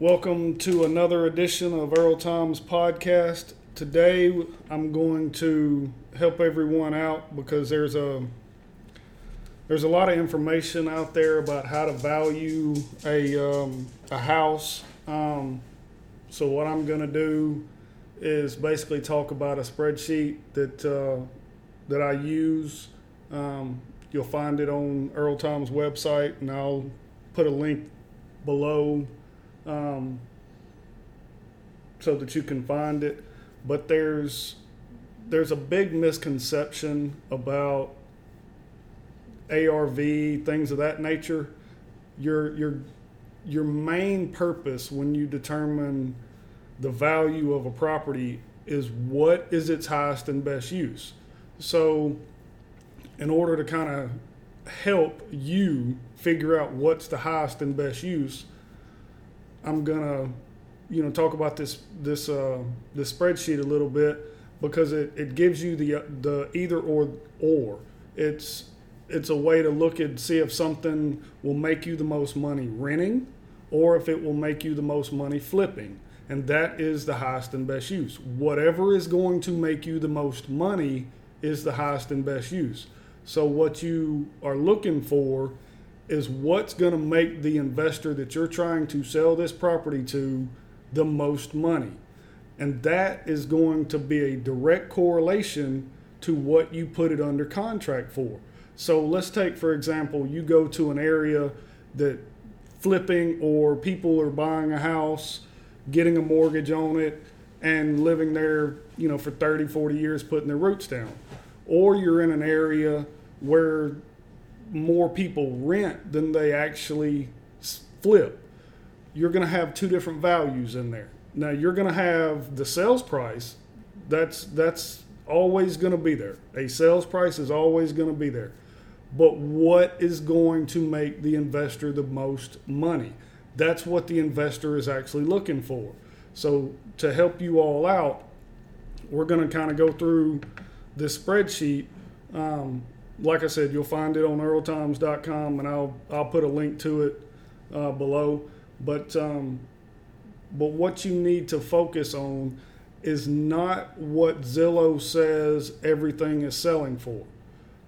Welcome to another edition of Earl Tom's podcast. Today I'm going to help everyone out because there's a there's a lot of information out there about how to value a um, a house. Um, so what I'm going to do is basically talk about a spreadsheet that uh, that I use. Um, you'll find it on Earl Tom's website, and I'll put a link below um, so that you can find it. But there's there's a big misconception about ARV things of that nature. Your your your main purpose when you determine the value of a property is what is its highest and best use. So, in order to kind of help you figure out what's the highest and best use, I'm gonna, you know, talk about this this uh, this spreadsheet a little bit because it, it gives you the the either or or. It's it's a way to look and see if something will make you the most money renting or if it will make you the most money flipping. And that is the highest and best use. Whatever is going to make you the most money is the highest and best use. So what you are looking for is what's going to make the investor that you're trying to sell this property to the most money. And that is going to be a direct correlation to what you put it under contract for. So let's take, for example, you go to an area that flipping or people are buying a house, getting a mortgage on it, and living there, you know, for 30, 40 years, putting their roots down. Or you're in an area where more people rent than they actually flip, you're going to have two different values in there. Now you're going to have the sales price. That's that's always going to be there. A sales price is always going to be there. But what is going to make the investor the most money? That's what the investor is actually looking for. So to help you all out, we're going to kind of go through this spreadsheet. Um, like I said, you'll find it on earltoms.com, and I'll I'll put a link to it uh, below. But um, but what you need to focus on is not what Zillow says everything is selling for,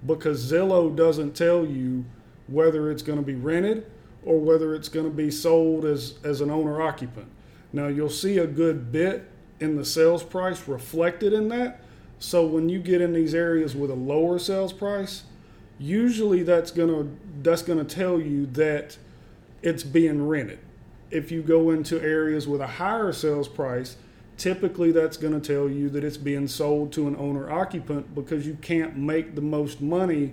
because Zillow doesn't tell you whether it's going to be rented or whether it's going to be sold as as an owner occupant. Now you'll see a good bit in the sales price reflected in that so when you get in these areas with a lower sales price, usually that's gonna that's gonna tell you that it's being rented. If you go into areas with a higher sales price, typically that's going to tell you that it's being sold to an owner occupant because you can't make the most money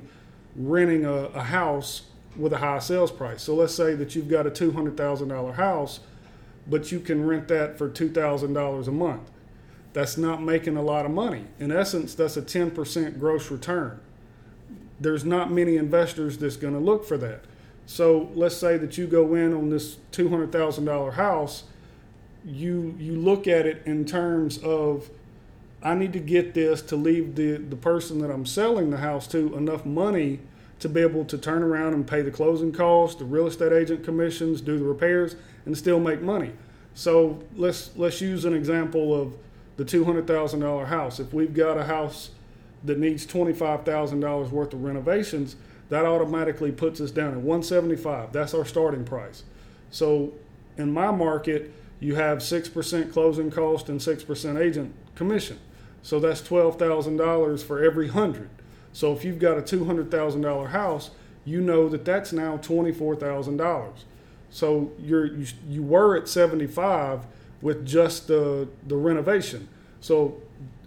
renting a, a house with a high sales price. So let's say that you've got a $200,000 house, but you can rent that for $2,000 a month that's not making a lot of money. In essence, that's a 10% gross return. There's not many investors that's going to look for that. So let's say that you go in on this $200,000 house, you you look at it in terms of I need to get this to leave the the person that I'm selling the house to enough money to be able to turn around and pay the closing costs, the real estate agent commissions, do the repairs and still make money. So let's let's use an example of the $200,000 house. If we've got a house that needs $25,000 worth of renovations, that automatically puts us down at 175. That's our starting price. So in my market, you have 6% closing cost and 6% agent commission. So that's $12,000 for every 100. So if you've got a $200,000 house, you know that that's now $24,000. So you're you, you were at 75 with just the the renovation. So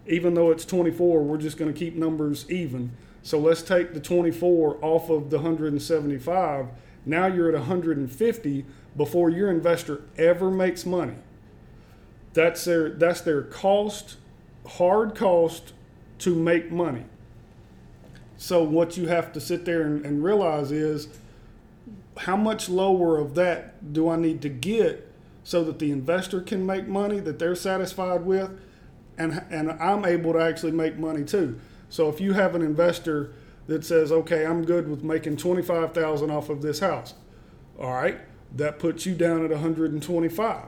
even though it's 24, we're just going to keep numbers even. So let's take the 24 off of the 175. Now you're at 150 before your investor ever makes money. That's their that's their cost, hard cost to make money. So what you have to sit there and, and realize is how much lower of that do I need to get so that the investor can make money that they're satisfied with and and I'm able to actually make money too. So if you have an investor that says, "Okay, I'm good with making 25,000 off of this house." All right, that puts you down at 125.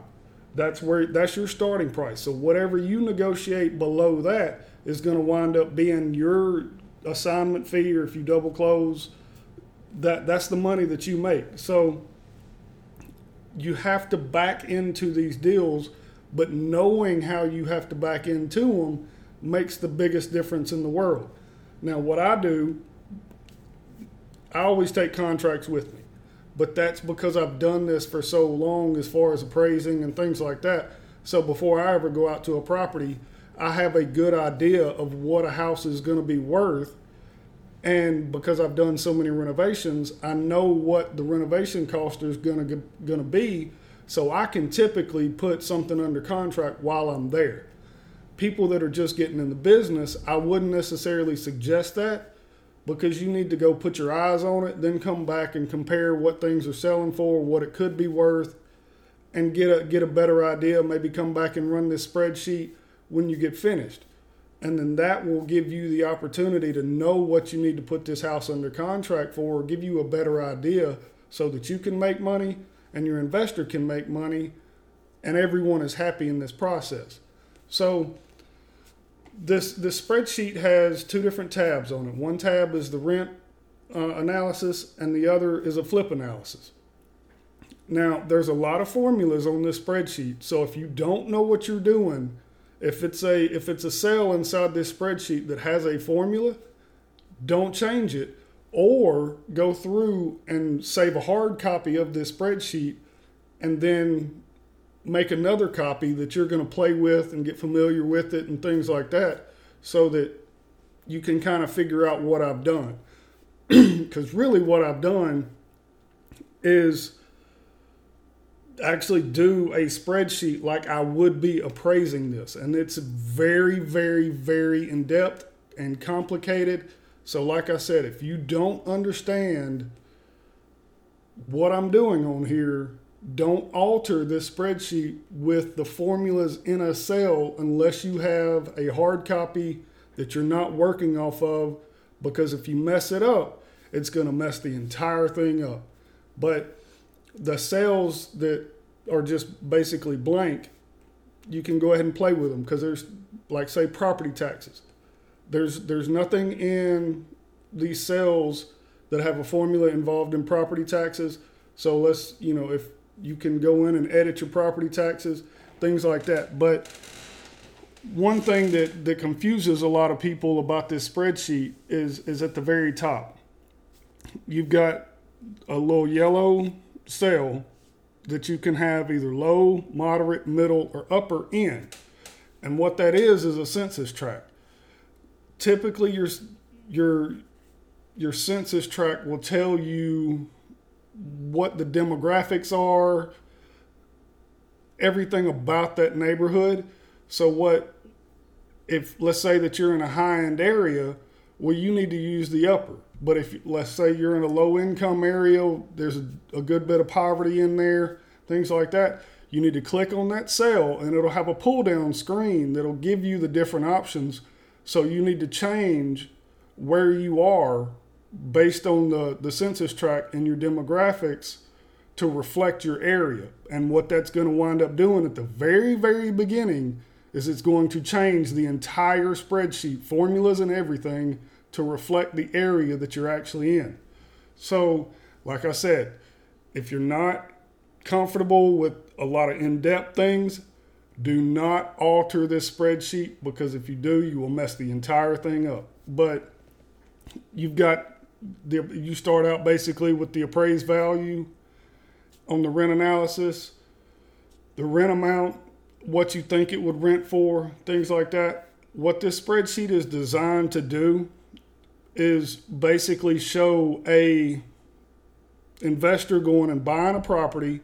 That's where that's your starting price. So whatever you negotiate below that is going to wind up being your assignment fee, or if you double close, that that's the money that you make. So you have to back into these deals, but knowing how you have to back into them makes the biggest difference in the world. Now, what I do, I always take contracts with me, but that's because I've done this for so long as far as appraising and things like that. So before I ever go out to a property, I have a good idea of what a house is going to be worth. And because I've done so many renovations, I know what the renovation cost is going to going to be, so I can typically put something under contract while I'm there. People that are just getting in the business, I wouldn't necessarily suggest that because you need to go put your eyes on it, then come back and compare what things are selling for, what it could be worth, and get a get a better idea. Maybe come back and run this spreadsheet when you get finished. And then that will give you the opportunity to know what you need to put this house under contract for, give you a better idea so that you can make money and your investor can make money and everyone is happy in this process. So this this spreadsheet has two different tabs on it. One tab is the rent uh, analysis and the other is a flip analysis. Now, there's a lot of formulas on this spreadsheet. So if you don't know what you're doing, if it's a if it's a cell inside this spreadsheet that has a formula, don't change it or go through and save a hard copy of this spreadsheet and then make another copy that you're going to play with and get familiar with it and things like that so that you can kind of figure out what I've done. Because really, what I've done is actually do a spreadsheet like I would be appraising this. And it's very, very, very in depth and complicated. So, like I said, if you don't understand what I'm doing on here, don't alter this spreadsheet with the formulas in a cell unless you have a hard copy that you're not working off of. Because if you mess it up, it's going to mess the entire thing up. But the cells that are just basically blank, you can go ahead and play with them because there's like say property taxes. There's there's nothing in these cells that have a formula involved in property taxes. So let's you know if you can go in and edit your property taxes, things like that. But one thing that, that confuses a lot of people about this spreadsheet is is at the very top. You've got a little yellow cell that you can have either low, moderate, middle, or upper end. And what that is is a census tract. Typically your your your census tract will tell you what the demographics are, everything about that neighborhood. So what if let's say that you're in a high end area, well you need to use the upper. But if let's say you're in a low income area, there's a, a good bit of poverty in there, things like that. You need to click on that cell and it'll have a pull down screen that'll give you the different options. So you need to change where you are based on the, the census tract and your demographics to reflect your area. And what that's going to wind up doing at the very, very beginning is it's going to change the entire spreadsheet, formulas and everything to reflect the area that you're actually in. So, like I said, if you're not comfortable with a lot of in depth things, do not alter this spreadsheet because if you do, you will mess the entire thing up. But you've got the, you start out basically with the appraised value on the rent analysis, the rent amount, what you think it would rent for, things like that. What this spreadsheet is designed to do is basically show a investor going and buying a property,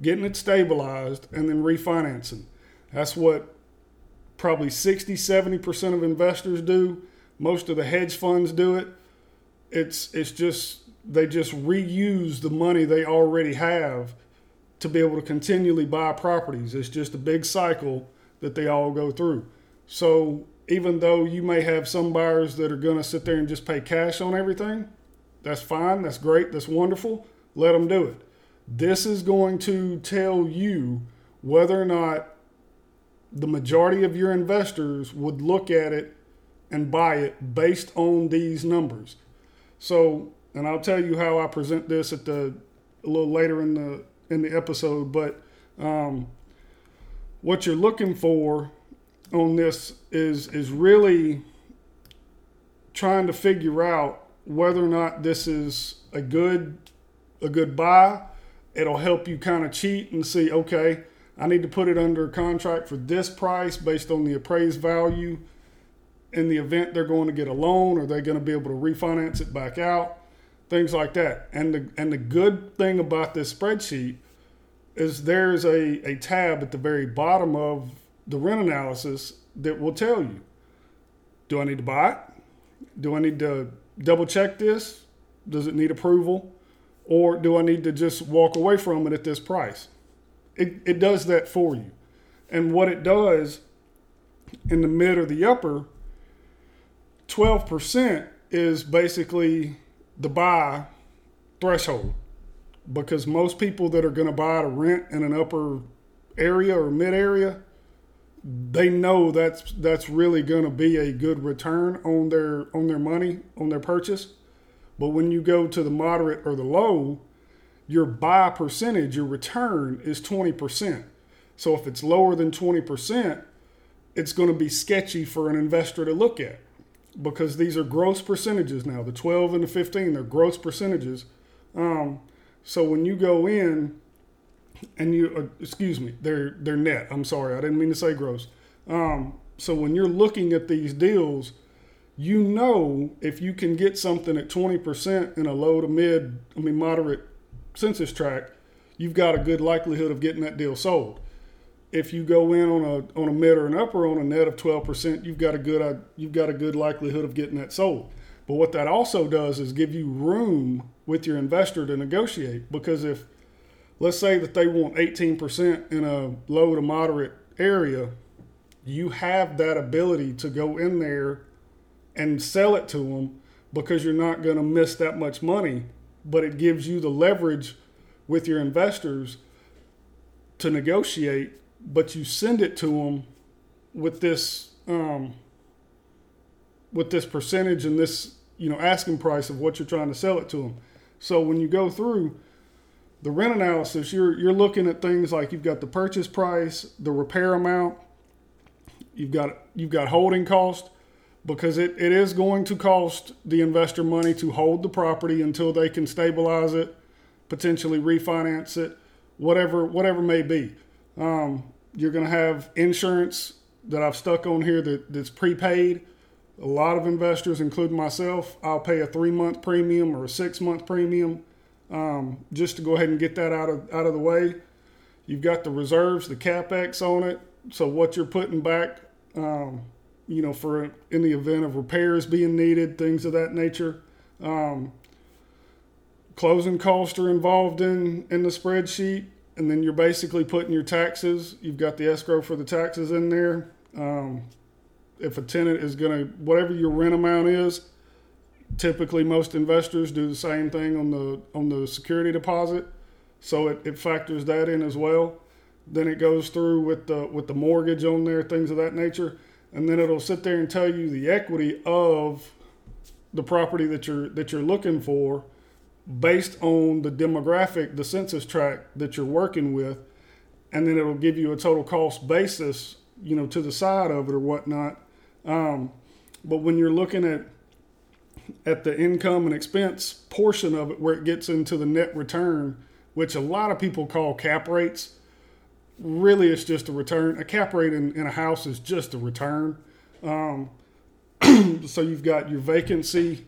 getting it stabilized, and then refinancing. That's what probably 60, 70% of investors do. Most of the hedge funds do it. It's it's just they just reuse the money they already have to be able to continually buy properties. It's just a big cycle that they all go through. So even though you may have some buyers that are going to sit there and just pay cash on everything, that's fine, that's great, that's wonderful. Let them do it. This is going to tell you whether or not the majority of your investors would look at it and buy it based on these numbers. So, and I'll tell you how I present this at the a little later in the in the episode, but um, what you're looking for on this is is really trying to figure out whether or not this is a good a good buy. It'll help you kind of cheat and see, okay, I need to put it under contract for this price based on the appraised value. In the event they're going to get a loan, are they going to be able to refinance it back out? Things like that. And the and the good thing about this spreadsheet is there's a, a tab at the very bottom of the rent analysis that will tell you do I need to buy it? Do I need to double check this? Does it need approval? Or do I need to just walk away from it at this price? It, it does that for you. And what it does in the mid or the upper, 12% is basically the buy threshold because most people that are going to buy to rent in an upper area or mid area they know that's that's really going to be a good return on their on their money on their purchase but when you go to the moderate or the low your buy percentage your return is 20% so if it's lower than 20% it's going to be sketchy for an investor to look at because these are gross percentages now the 12 and the 15 they're gross percentages um, so when you go in and you uh, excuse me, they're they're net. I'm sorry, I didn't mean to say gross. Um, so when you're looking at these deals, you know if you can get something at 20% in a low to mid, I mean moderate census tract, you've got a good likelihood of getting that deal sold. If you go in on a on a mid or an upper on a net of 12%, you've got a good uh, you've got a good likelihood of getting that sold. But what that also does is give you room with your investor to negotiate because if let's say that they want 18% in a low to moderate area, you have that ability to go in there and sell it to them because you're not going to miss that much money, but it gives you the leverage with your investors to negotiate, but you send it to them with this um, with this percentage and this you know asking price of what you're trying to sell it to them. So when you go through the rent analysis, you're you're looking at things like you've got the purchase price, the repair amount, you've got you've got holding cost because it, it is going to cost the investor money to hold the property until they can stabilize it, potentially refinance it, whatever whatever may be. Um, you're going to have insurance that I've stuck on here that, that's prepaid. A lot of investors, including myself, I'll pay a three month premium or a six month premium um, just to go ahead and get that out of out of the way. You've got the reserves, the capex on it. So what you're putting back, um, you know, for in the event of repairs being needed, things of that nature. Um, closing costs are involved in in the spreadsheet, and then you're basically putting your taxes. You've got the escrow for the taxes in there. Um, if a tenant is going to whatever your rent amount is, typically most investors do the same thing on the on the security deposit so it, it factors that in as well then it goes through with the with the mortgage on there things of that nature and then it'll sit there and tell you the equity of the property that you're that you're looking for based on the demographic the census tract that you're working with and then it'll give you a total cost basis you know to the side of it or whatnot um, but when you're looking at at the income and expense portion of it where it gets into the net return, which a lot of people call cap rates. Really, it's just a return. A cap rate in, in a house is just a return. Um, so you've got your vacancy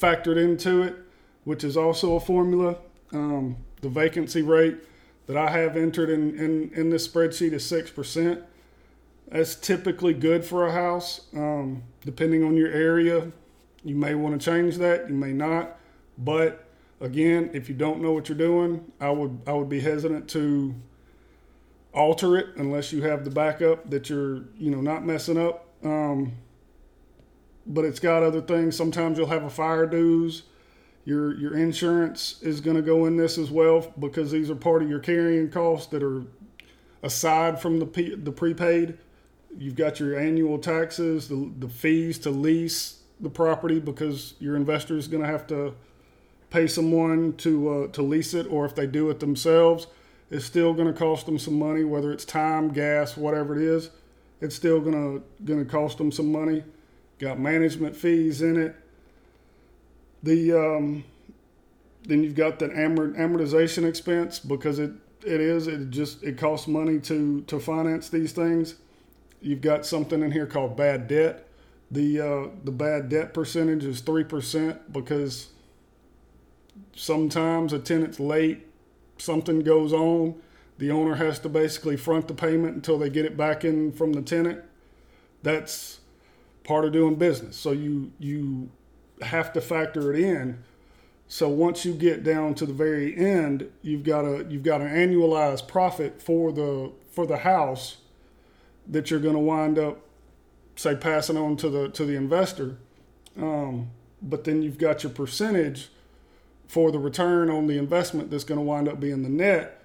factored into it, which is also a formula. Um, the vacancy rate that I have entered in, in, in this spreadsheet is 6%. That's typically good for a house, um, depending on your area. You may want to change that, you may not. But again, if you don't know what you're doing, I would I would be hesitant to alter it unless you have the backup that you're you know not messing up. Um, but it's got other things. Sometimes you'll have a fire dues. Your your insurance is going to go in this as well because these are part of your carrying costs that are aside from the P, the prepaid, you've got your annual taxes, the, the fees to lease the property because your investor is going to have to pay someone to uh, to lease it, or if they do it themselves, it's still going to cost them some money. Whether it's time, gas, whatever it is, it's still going to going to cost them some money. Got management fees in it. The um, then you've got that amortization expense because it it is it just it costs money to to finance these things. You've got something in here called bad debt. The uh, the bad debt percentage is three percent because sometimes a tenant's late, something goes on, the owner has to basically front the payment until they get it back in from the tenant. That's part of doing business. So you you have to factor it in. So once you get down to the very end, you've got a you've got an annualized profit for the for the house that you're going to wind up say passing on to the to the investor. Um, but then you've got your percentage for the return on the investment that's going to wind up being the net.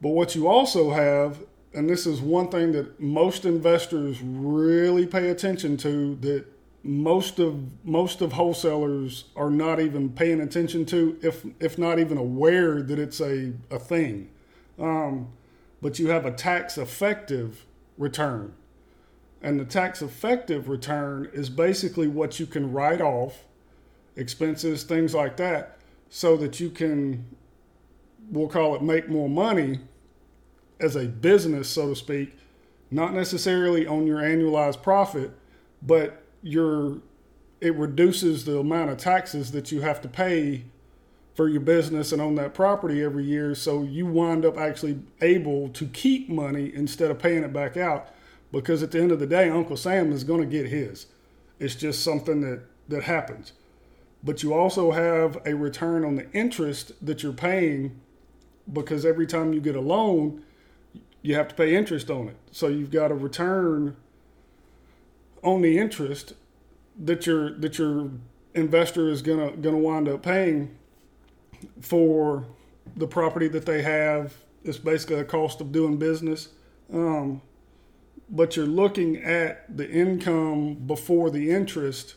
But what you also have, and this is one thing that most investors really pay attention to that most of most of wholesalers are not even paying attention to, if if not even aware that it's a, a thing. Um, but you have a tax effective return. And the tax effective return is basically what you can write off, expenses, things like that, so that you can, we'll call it make more money as a business, so to speak, not necessarily on your annualized profit, but your it reduces the amount of taxes that you have to pay for your business and on that property every year. So you wind up actually able to keep money instead of paying it back out. Because at the end of the day, Uncle Sam is going to get his. It's just something that, that happens but you also have a return on the interest that you're paying because every time you get a loan, you have to pay interest on it. So you've got a return on the interest that your that your investor is gonna gonna wind up paying for the property that they have. It's basically a cost of doing business. Um, but you're looking at the income before the interest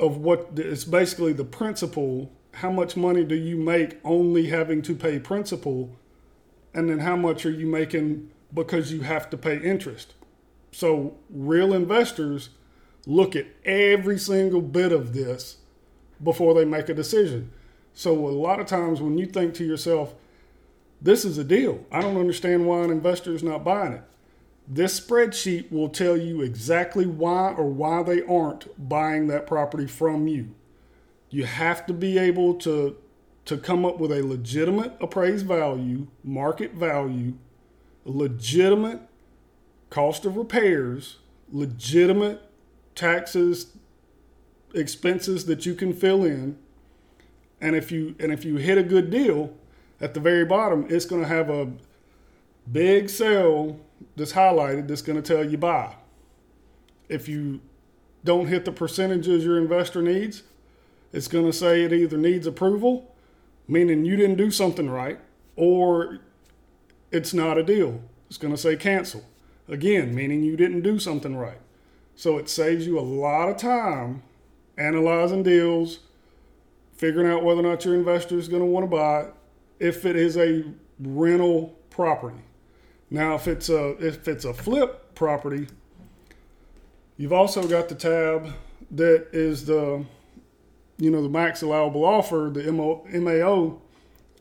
of what it's basically the principal. How much money do you make only having to pay principal? And then how much are you making because you have to pay interest? So, real investors look at every single bit of this before they make a decision. So, a lot of times when you think to yourself, this is a deal, I don't understand why an investor is not buying it. This spreadsheet will tell you exactly why or why they aren't buying that property from you. You have to be able to to come up with a legitimate appraised value, market value, legitimate cost of repairs, legitimate taxes, expenses that you can fill in. And if you and if you hit a good deal, at the very bottom, it's going to have a big cell that's highlighted that's going to tell you buy. If you don't hit the percentages your investor needs, it's going to say it either needs approval, meaning you didn't do something right, or it's not a deal. It's going to say cancel. Again, meaning you didn't do something right. So it saves you a lot of time analyzing deals, figuring out whether or not your investor is going to want to buy if it is a rental property. Now, if it's a if it's a flip property, you've also got the tab that is the you know the max allowable offer, the MO, MAO.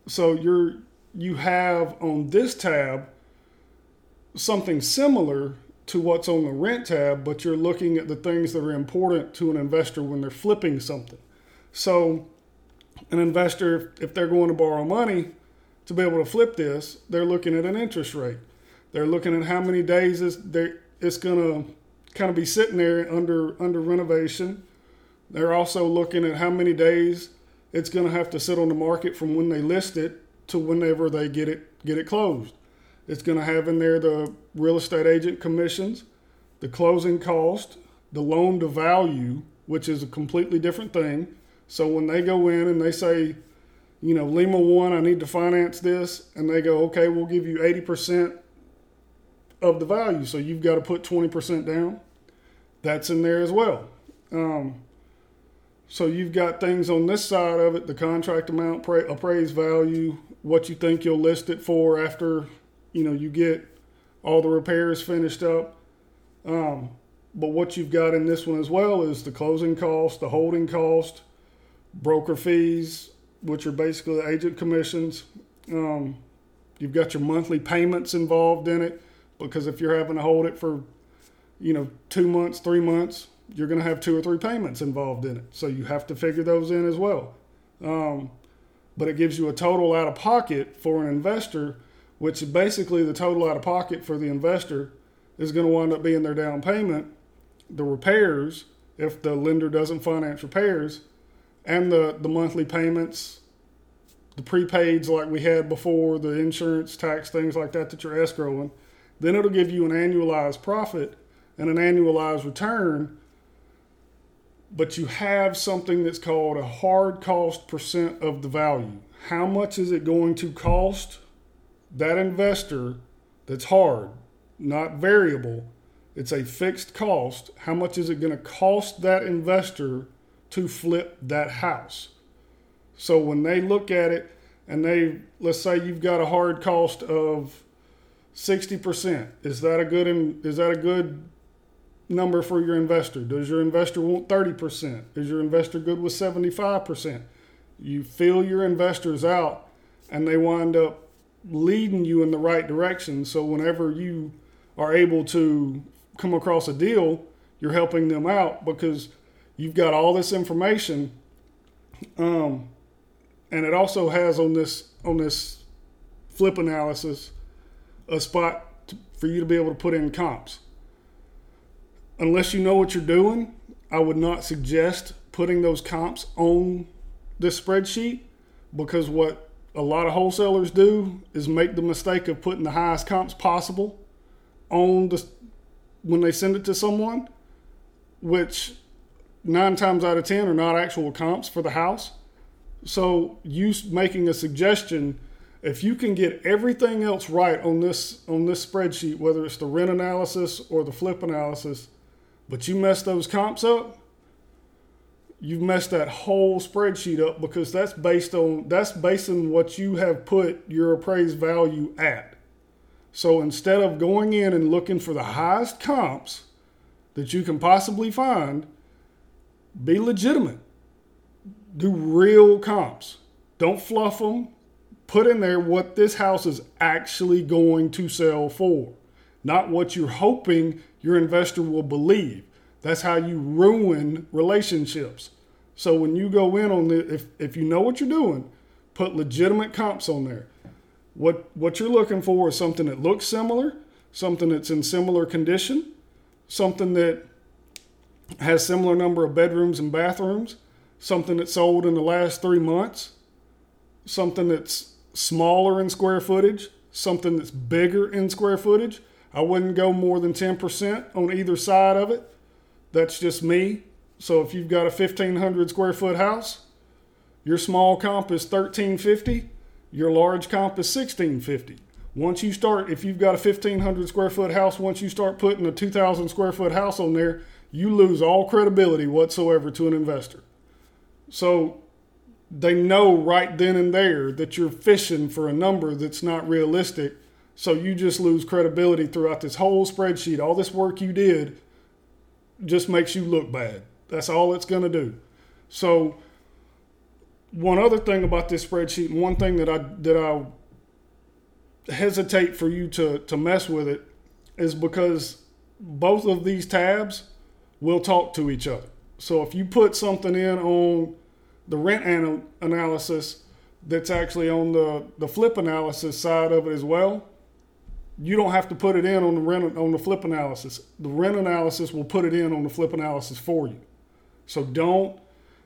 So you're you have on this tab something similar to what's on the rent tab, but you're looking at the things that are important to an investor when they're flipping something. So an investor, if they're going to borrow money to be able to flip this, they're looking at an interest rate. They're looking at how many days it's, it's going to kind of be sitting there under under renovation. They're also looking at how many days it's going to have to sit on the market from when they list it to whenever they get it get it closed. It's going to have in there the real estate agent commissions, the closing cost, the loan to value, which is a completely different thing. So when they go in and they say, you know, Lima One, I need to finance this, and they go, okay, we'll give you eighty percent of the value, so you've got to put twenty percent down. That's in there as well. Um, so you've got things on this side of it: the contract amount, appraised value, what you think you'll list it for after, you know, you get all the repairs finished up. Um, but what you've got in this one as well is the closing cost, the holding cost, broker fees, which are basically agent commissions. Um, you've got your monthly payments involved in it because if you're having to hold it for, you know, two months, three months, you're going to have two or three payments involved in it. So you have to figure those in as well. Um, but it gives you a total out of pocket for an investor, which basically the total out of pocket for the investor is going to wind up being their down payment, the repairs, if the lender doesn't finance repairs, and the, the monthly payments, the prepaids like we had before, the insurance, tax, things like that that you're escrowing. Then it'll give you an annualized profit and an annualized return but you have something that's called a hard cost percent of the value. How much is it going to cost that investor that's hard, not variable? It's a fixed cost. How much is it going to cost that investor to flip that house? So when they look at it and they, let's say you've got a hard cost of 60%, is that a good, is that a good number for your investor? Does your investor want 30%? Is your investor good with 75%? You fill your investors out and they wind up leading you in the right direction. So whenever you are able to come across a deal, you're helping them out because you've got all this information. Um, and it also has on this on this flip analysis a spot to, for you to be able to put in comps unless you know what you're doing, I would not suggest putting those comps on this spreadsheet because what a lot of wholesalers do is make the mistake of putting the highest comps possible on the when they send it to someone, which nine times out of ten are not actual comps for the house. So you making a suggestion, if you can get everything else right on this on this spreadsheet, whether it's the rent analysis or the flip analysis, but you mess those comps up, you've messed that whole spreadsheet up because that's based on that's based on what you have put your appraised value at. So instead of going in and looking for the highest comps that you can possibly find, be legitimate. Do real comps. Don't fluff them. Put in there what this house is actually going to sell for, not what you're hoping your investor will believe. That's how you ruin relationships. So when you go in on the, if, if you know what you're doing, put legitimate comps on there. What what you're looking for is something that looks similar, something that's in similar condition, something that has similar number of bedrooms and bathrooms, something that's sold in the last three months, something that's smaller in square footage, something that's bigger in square footage, I wouldn't go more than 10% on either side of it. That's just me. So if you've got a 1500 square foot house, your small comp is 1350, your large comp is 1650. Once you start, if you've got a 1500 square foot house, once you start putting a 2000 square foot house on there, you lose all credibility whatsoever to an investor. So they know right then and there that you're fishing for a number that's not realistic so you just lose credibility throughout this whole spreadsheet. All this work you did just makes you look bad. That's all it's going to do. So one other thing about this spreadsheet, one thing that I that I hesitate for you to to mess with it is because both of these tabs will talk to each other. So if you put something in on the rent anal- analysis that's actually on the the flip analysis side of it as well, you don't have to put it in on the rent on the flip analysis. The rent analysis will put it in on the flip analysis for you. So don't.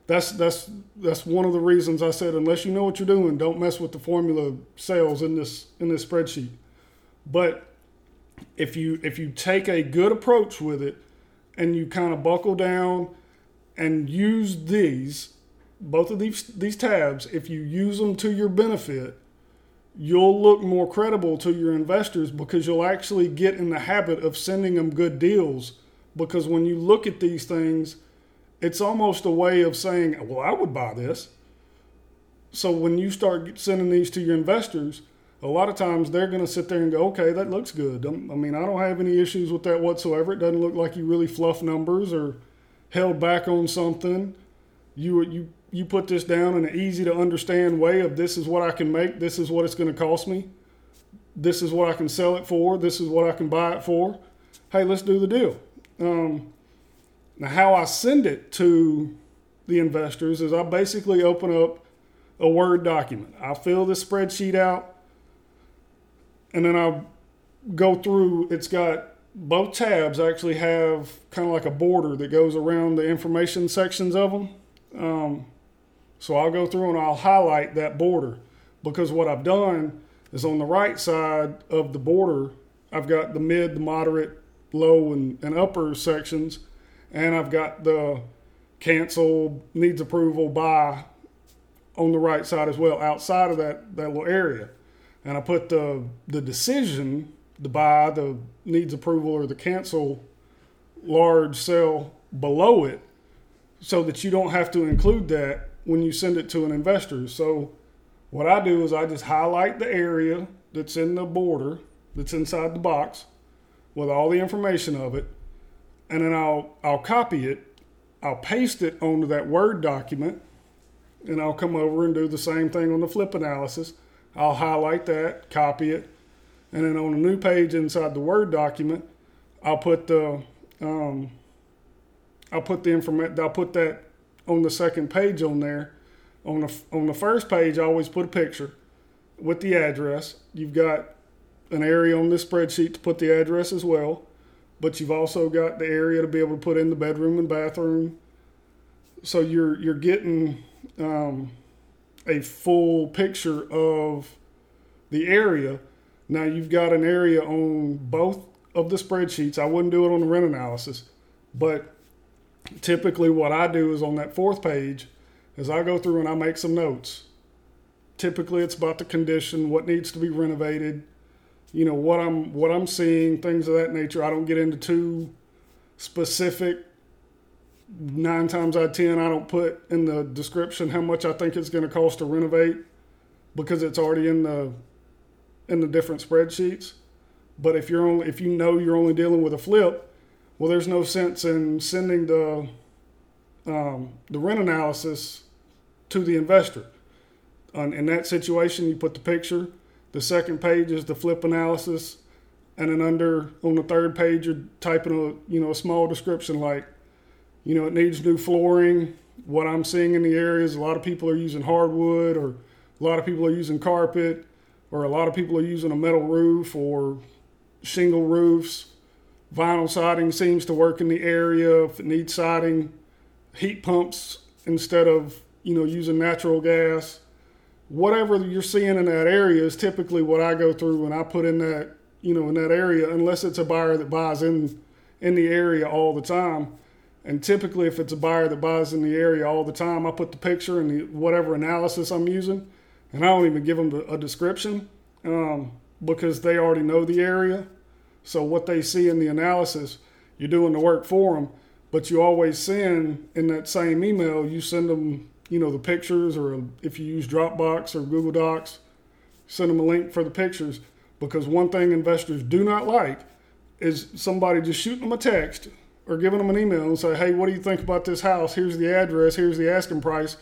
That's that's that's one of the reasons I said unless you know what you're doing, don't mess with the formula sales in this in this spreadsheet. But if you if you take a good approach with it and you kind of buckle down and use these, both of these these tabs, if you use them to your benefit, you'll look more credible to your investors because you'll actually get in the habit of sending them good deals. Because when you look at these things, it's almost a way of saying, well, I would buy this. So when you start sending these to your investors, a lot of times they're going to sit there and go, okay, that looks good. Um, I mean, I don't have any issues with that whatsoever. It doesn't look like you really fluff numbers or held back on something. You you you put this down in an easy to understand way of this is what I can make, this is what it's going to cost me, this is what I can sell it for, this is what I can buy it for. Hey, let's do the deal. Um, now, how I send it to the investors is I basically open up a Word document. I fill the spreadsheet out, and then I'll go through. It's got both tabs actually have kind of like a border that goes around the information sections of them. Um, so I'll go through and I'll highlight that border because what I've done is on the right side of the border, I've got the mid, the moderate, low, and, and upper sections, and I've got the cancel, needs approval, buy on the right side as well, outside of that, that little area. And I put the, the decision, the buy, the needs approval, or the cancel large cell below it so that you don't have to include that when you send it to an investor. So what I do is I just highlight the area that's in the border, that's inside the box, with all the information of it, and then I'll I'll copy it, I'll paste it onto that Word document, and I'll come over and do the same thing on the flip analysis. I'll highlight that, copy it, and then on a new page inside the Word document, I'll put the um, I'll put the information. I'll put that on the second page on there. On the on the first page, I always put a picture with the address. You've got an area on this spreadsheet to put the address as well, but you've also got the area to be able to put in the bedroom and bathroom. So you're you're getting um, a full picture of the area. Now you've got an area on both of the spreadsheets. I wouldn't do it on the rent analysis, but typically what I do is on that fourth page is I go through and I make some notes. Typically it's about the condition, what needs to be renovated, you know, what I'm what I'm seeing, things of that nature. I don't get into too specific. Nine times out of ten, I don't put in the description how much I think it's going to cost to renovate because it's already in the in the different spreadsheets. But if you're only if you know you're only dealing with a flip, well, there's no sense in sending the um, the rent analysis to the investor. in that situation, you put the picture. The second page is the flip analysis, and then under on the third page, you're typing a you know a small description like, you know, it needs new flooring. What I'm seeing in the area is a lot of people are using hardwood, or a lot of people are using carpet, or a lot of people are using a metal roof or shingle roofs Vinyl siding seems to work in the area. If it needs siding, heat pumps instead of you know using natural gas. Whatever you're seeing in that area is typically what I go through when I put in that you know in that area, unless it's a buyer that buys in in the area all the time. And typically, if it's a buyer that buys in the area all the time, I put the picture and the, whatever analysis I'm using, and I don't even give them a description um, because they already know the area so what they see in the analysis, you're doing the work for them, but you always send in that same email, you send them, you know, the pictures, or if you use Dropbox or Google Docs, send them a link for the pictures. Because one thing investors do not like is somebody just shooting them a text or giving them an email and say, hey, what do you think about this house? Here's the address, here's the asking price.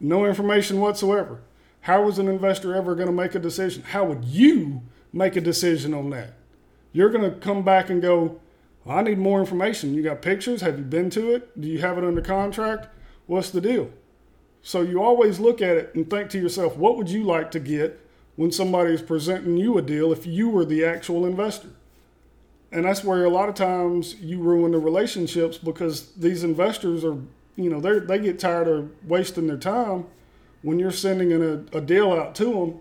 No information whatsoever. How is an investor ever going to make a decision? How would you make a decision on that? You're going to come back and go, well, I need more information. You got pictures? Have you been to it? Do you have it under contract? What's the deal? So you always look at it and think to yourself, what would you like to get when somebody is presenting you a deal if you were the actual investor? And that's where a lot of times you ruin the relationships because these investors are, you know, they they get tired of wasting their time when you're sending a, a deal out to them.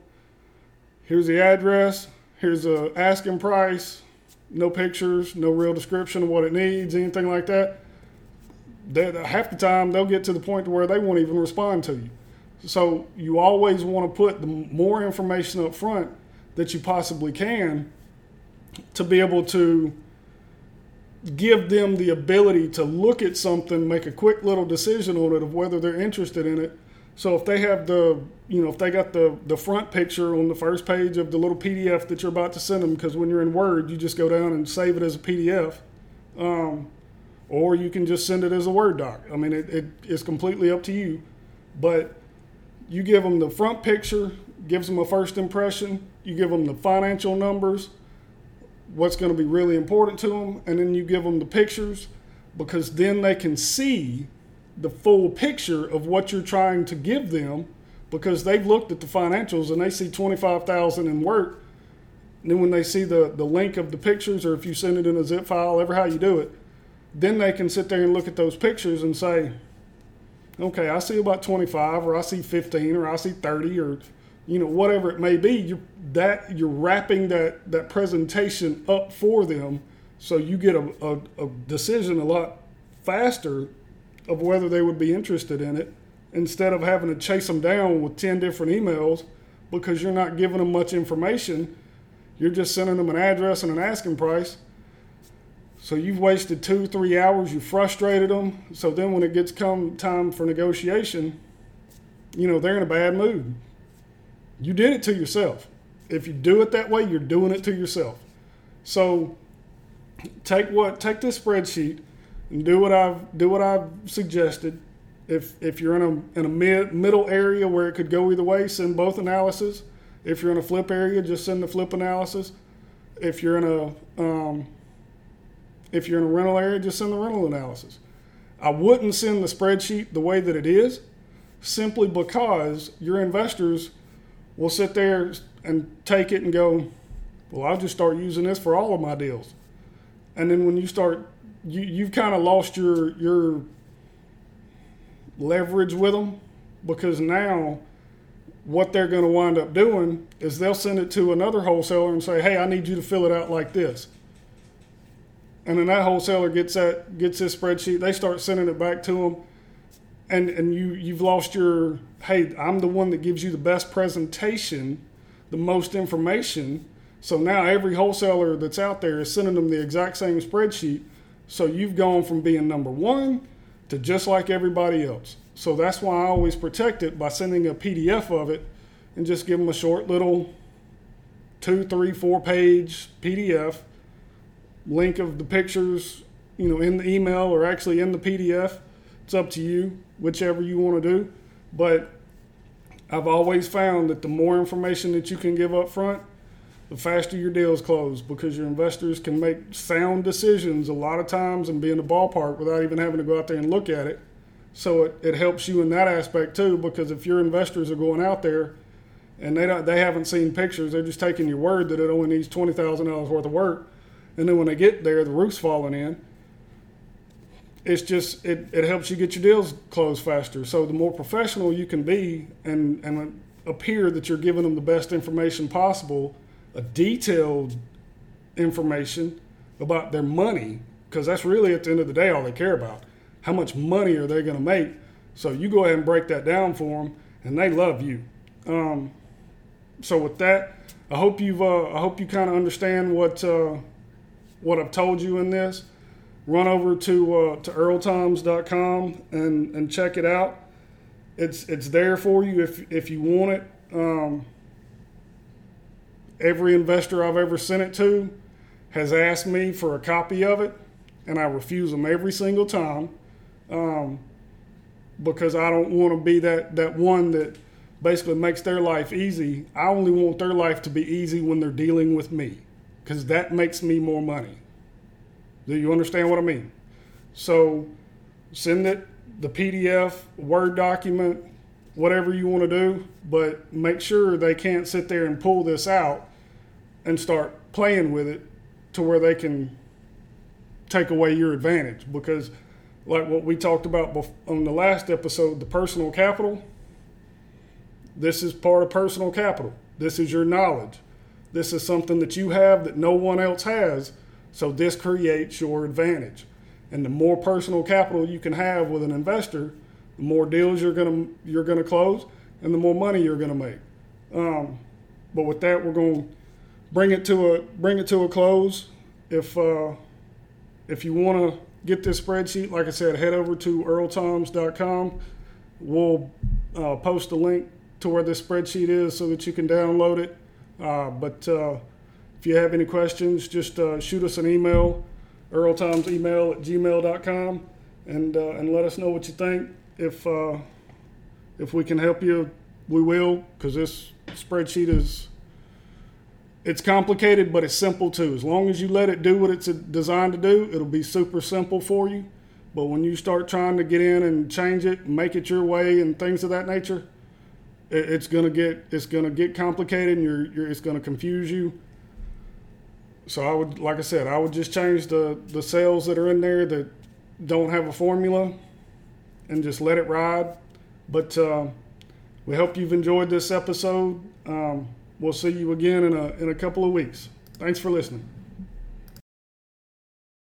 Here's the address here's a asking price, no pictures, no real description of what it needs, anything like that. they, half the time they'll get to the point to where they won't even respond to you. So you always want to put the more information up front that you possibly can to be able to give them the ability to look at something, make a quick little decision on it of whether they're interested in it. So if they have the, you know, if they got the the front picture on the first page of the little PDF that you're about to send them, because when you're in Word, you just go down and save it as a PDF, um, or you can just send it as a Word doc. I mean, it, it it's completely up to you, but you give them the front picture, gives them a first impression. You give them the financial numbers, what's going to be really important to them, and then you give them the pictures because then they can see the full picture of what you're trying to give them because they've looked at the financials and they see 25,000 in work. And then when they see the, the link of the pictures or if you send it in a zip file, ever how you do it, then they can sit there and look at those pictures and say, okay, I see about 25 or I see 15 or I see 30 or you know whatever it may be. You that you're wrapping that that presentation up for them. So you get a, a, a decision a lot faster of whether they would be interested in it instead of having to chase them down with 10 different emails because you're not giving them much information you're just sending them an address and an asking price so you've wasted two three hours you frustrated them so then when it gets come time for negotiation you know they're in a bad mood you did it to yourself. If you do it that way, you're doing it to yourself. So take what take this spreadsheet and do what I've do what I've suggested. If if you're in a in a mid middle area where it could go either way, send both analysis. If you're in a flip area, just send the flip analysis. If you're in a um, if you're in a rental area, just send the rental analysis. I wouldn't send the spreadsheet the way that it is, simply because your investors will sit there and take it and go, well, I'll just start using this for all of my deals. And then when you start, you, you've kind of lost your, your leverage with them because now what they're going to wind up doing is they'll send it to another wholesaler and say, hey, I need you to fill it out like this. And then that wholesaler gets that gets this spreadsheet. They start sending it back to them and and you you've lost your hey i'm the one that gives you the best presentation the most information so now every wholesaler that's out there is sending them the exact same spreadsheet so you've gone from being number one to just like everybody else so that's why i always protect it by sending a pdf of it and just give them a short little two three four page pdf link of the pictures you know in the email or actually in the pdf it's up to you, whichever you want to do. But I've always found that the more information that you can give up front, the faster your deals close because your investors can make sound decisions a lot of times and be in the ballpark without even having to go out there and look at it. So it, it helps you in that aspect too because if your investors are going out there and they don't, they haven't seen pictures, they're just taking your word that it only needs twenty thousand dollars worth of work, and then when they get there, the roof's falling in it's just it, it helps you get your deals closed faster. So the more professional you can be and and appear that you're giving them the best information possible, detailed information about their money, because that's really at the end of the day all they care about. How much money are they going to make? So you go ahead and break that down for them, and they love you. Um, so with that, I hope you've uh, I hope you kind of understand what uh, what I've told you in this run over to uh, to earltoms.com and and check it out. It's it's there for you if if you want it. Um, every investor I've ever sent it to has asked me for a copy of it, and I refuse them every single time um, because I don't want to be that that one that basically makes their life easy. I only want their life to be easy when they're dealing with me because that makes me more money. Do you understand what I mean? So send it the PDF, Word document, whatever you want to do, but make sure they can't sit there and pull this out and start playing with it to where they can take away your advantage because like what we talked about on the last episode the personal capital this is part of personal capital this is your knowledge this is something that you have that no one else has so this creates your advantage. And the more personal capital you can have with an investor, the more deals you're gonna you're gonna close, and the more money you're gonna make. Um, but with that, we're gonna bring it to a bring it to a close. If uh, if you want to get this spreadsheet, like I said, head over to earltoms.com. We'll uh, post a link to where this spreadsheet is so that you can download it. Uh, but uh, if you have any questions, just uh, shoot us an email, earltomsemail at gmail.com, and, uh, and let us know what you think. If, uh, if we can help you, we will, because this spreadsheet is it's complicated, but it's simple too. As long as you let it do what it's designed to do, it'll be super simple for you. But when you start trying to get in and change it, make it your way, and things of that nature, it's gonna get it's gonna get complicated, and you're, you're it's gonna confuse you. So I would, like I said, I would just change the the cells that are in there that don't have a formula, and just let it ride. But uh, we hope you've enjoyed this episode. Um, we'll see you again in a, in a couple of weeks. Thanks for listening.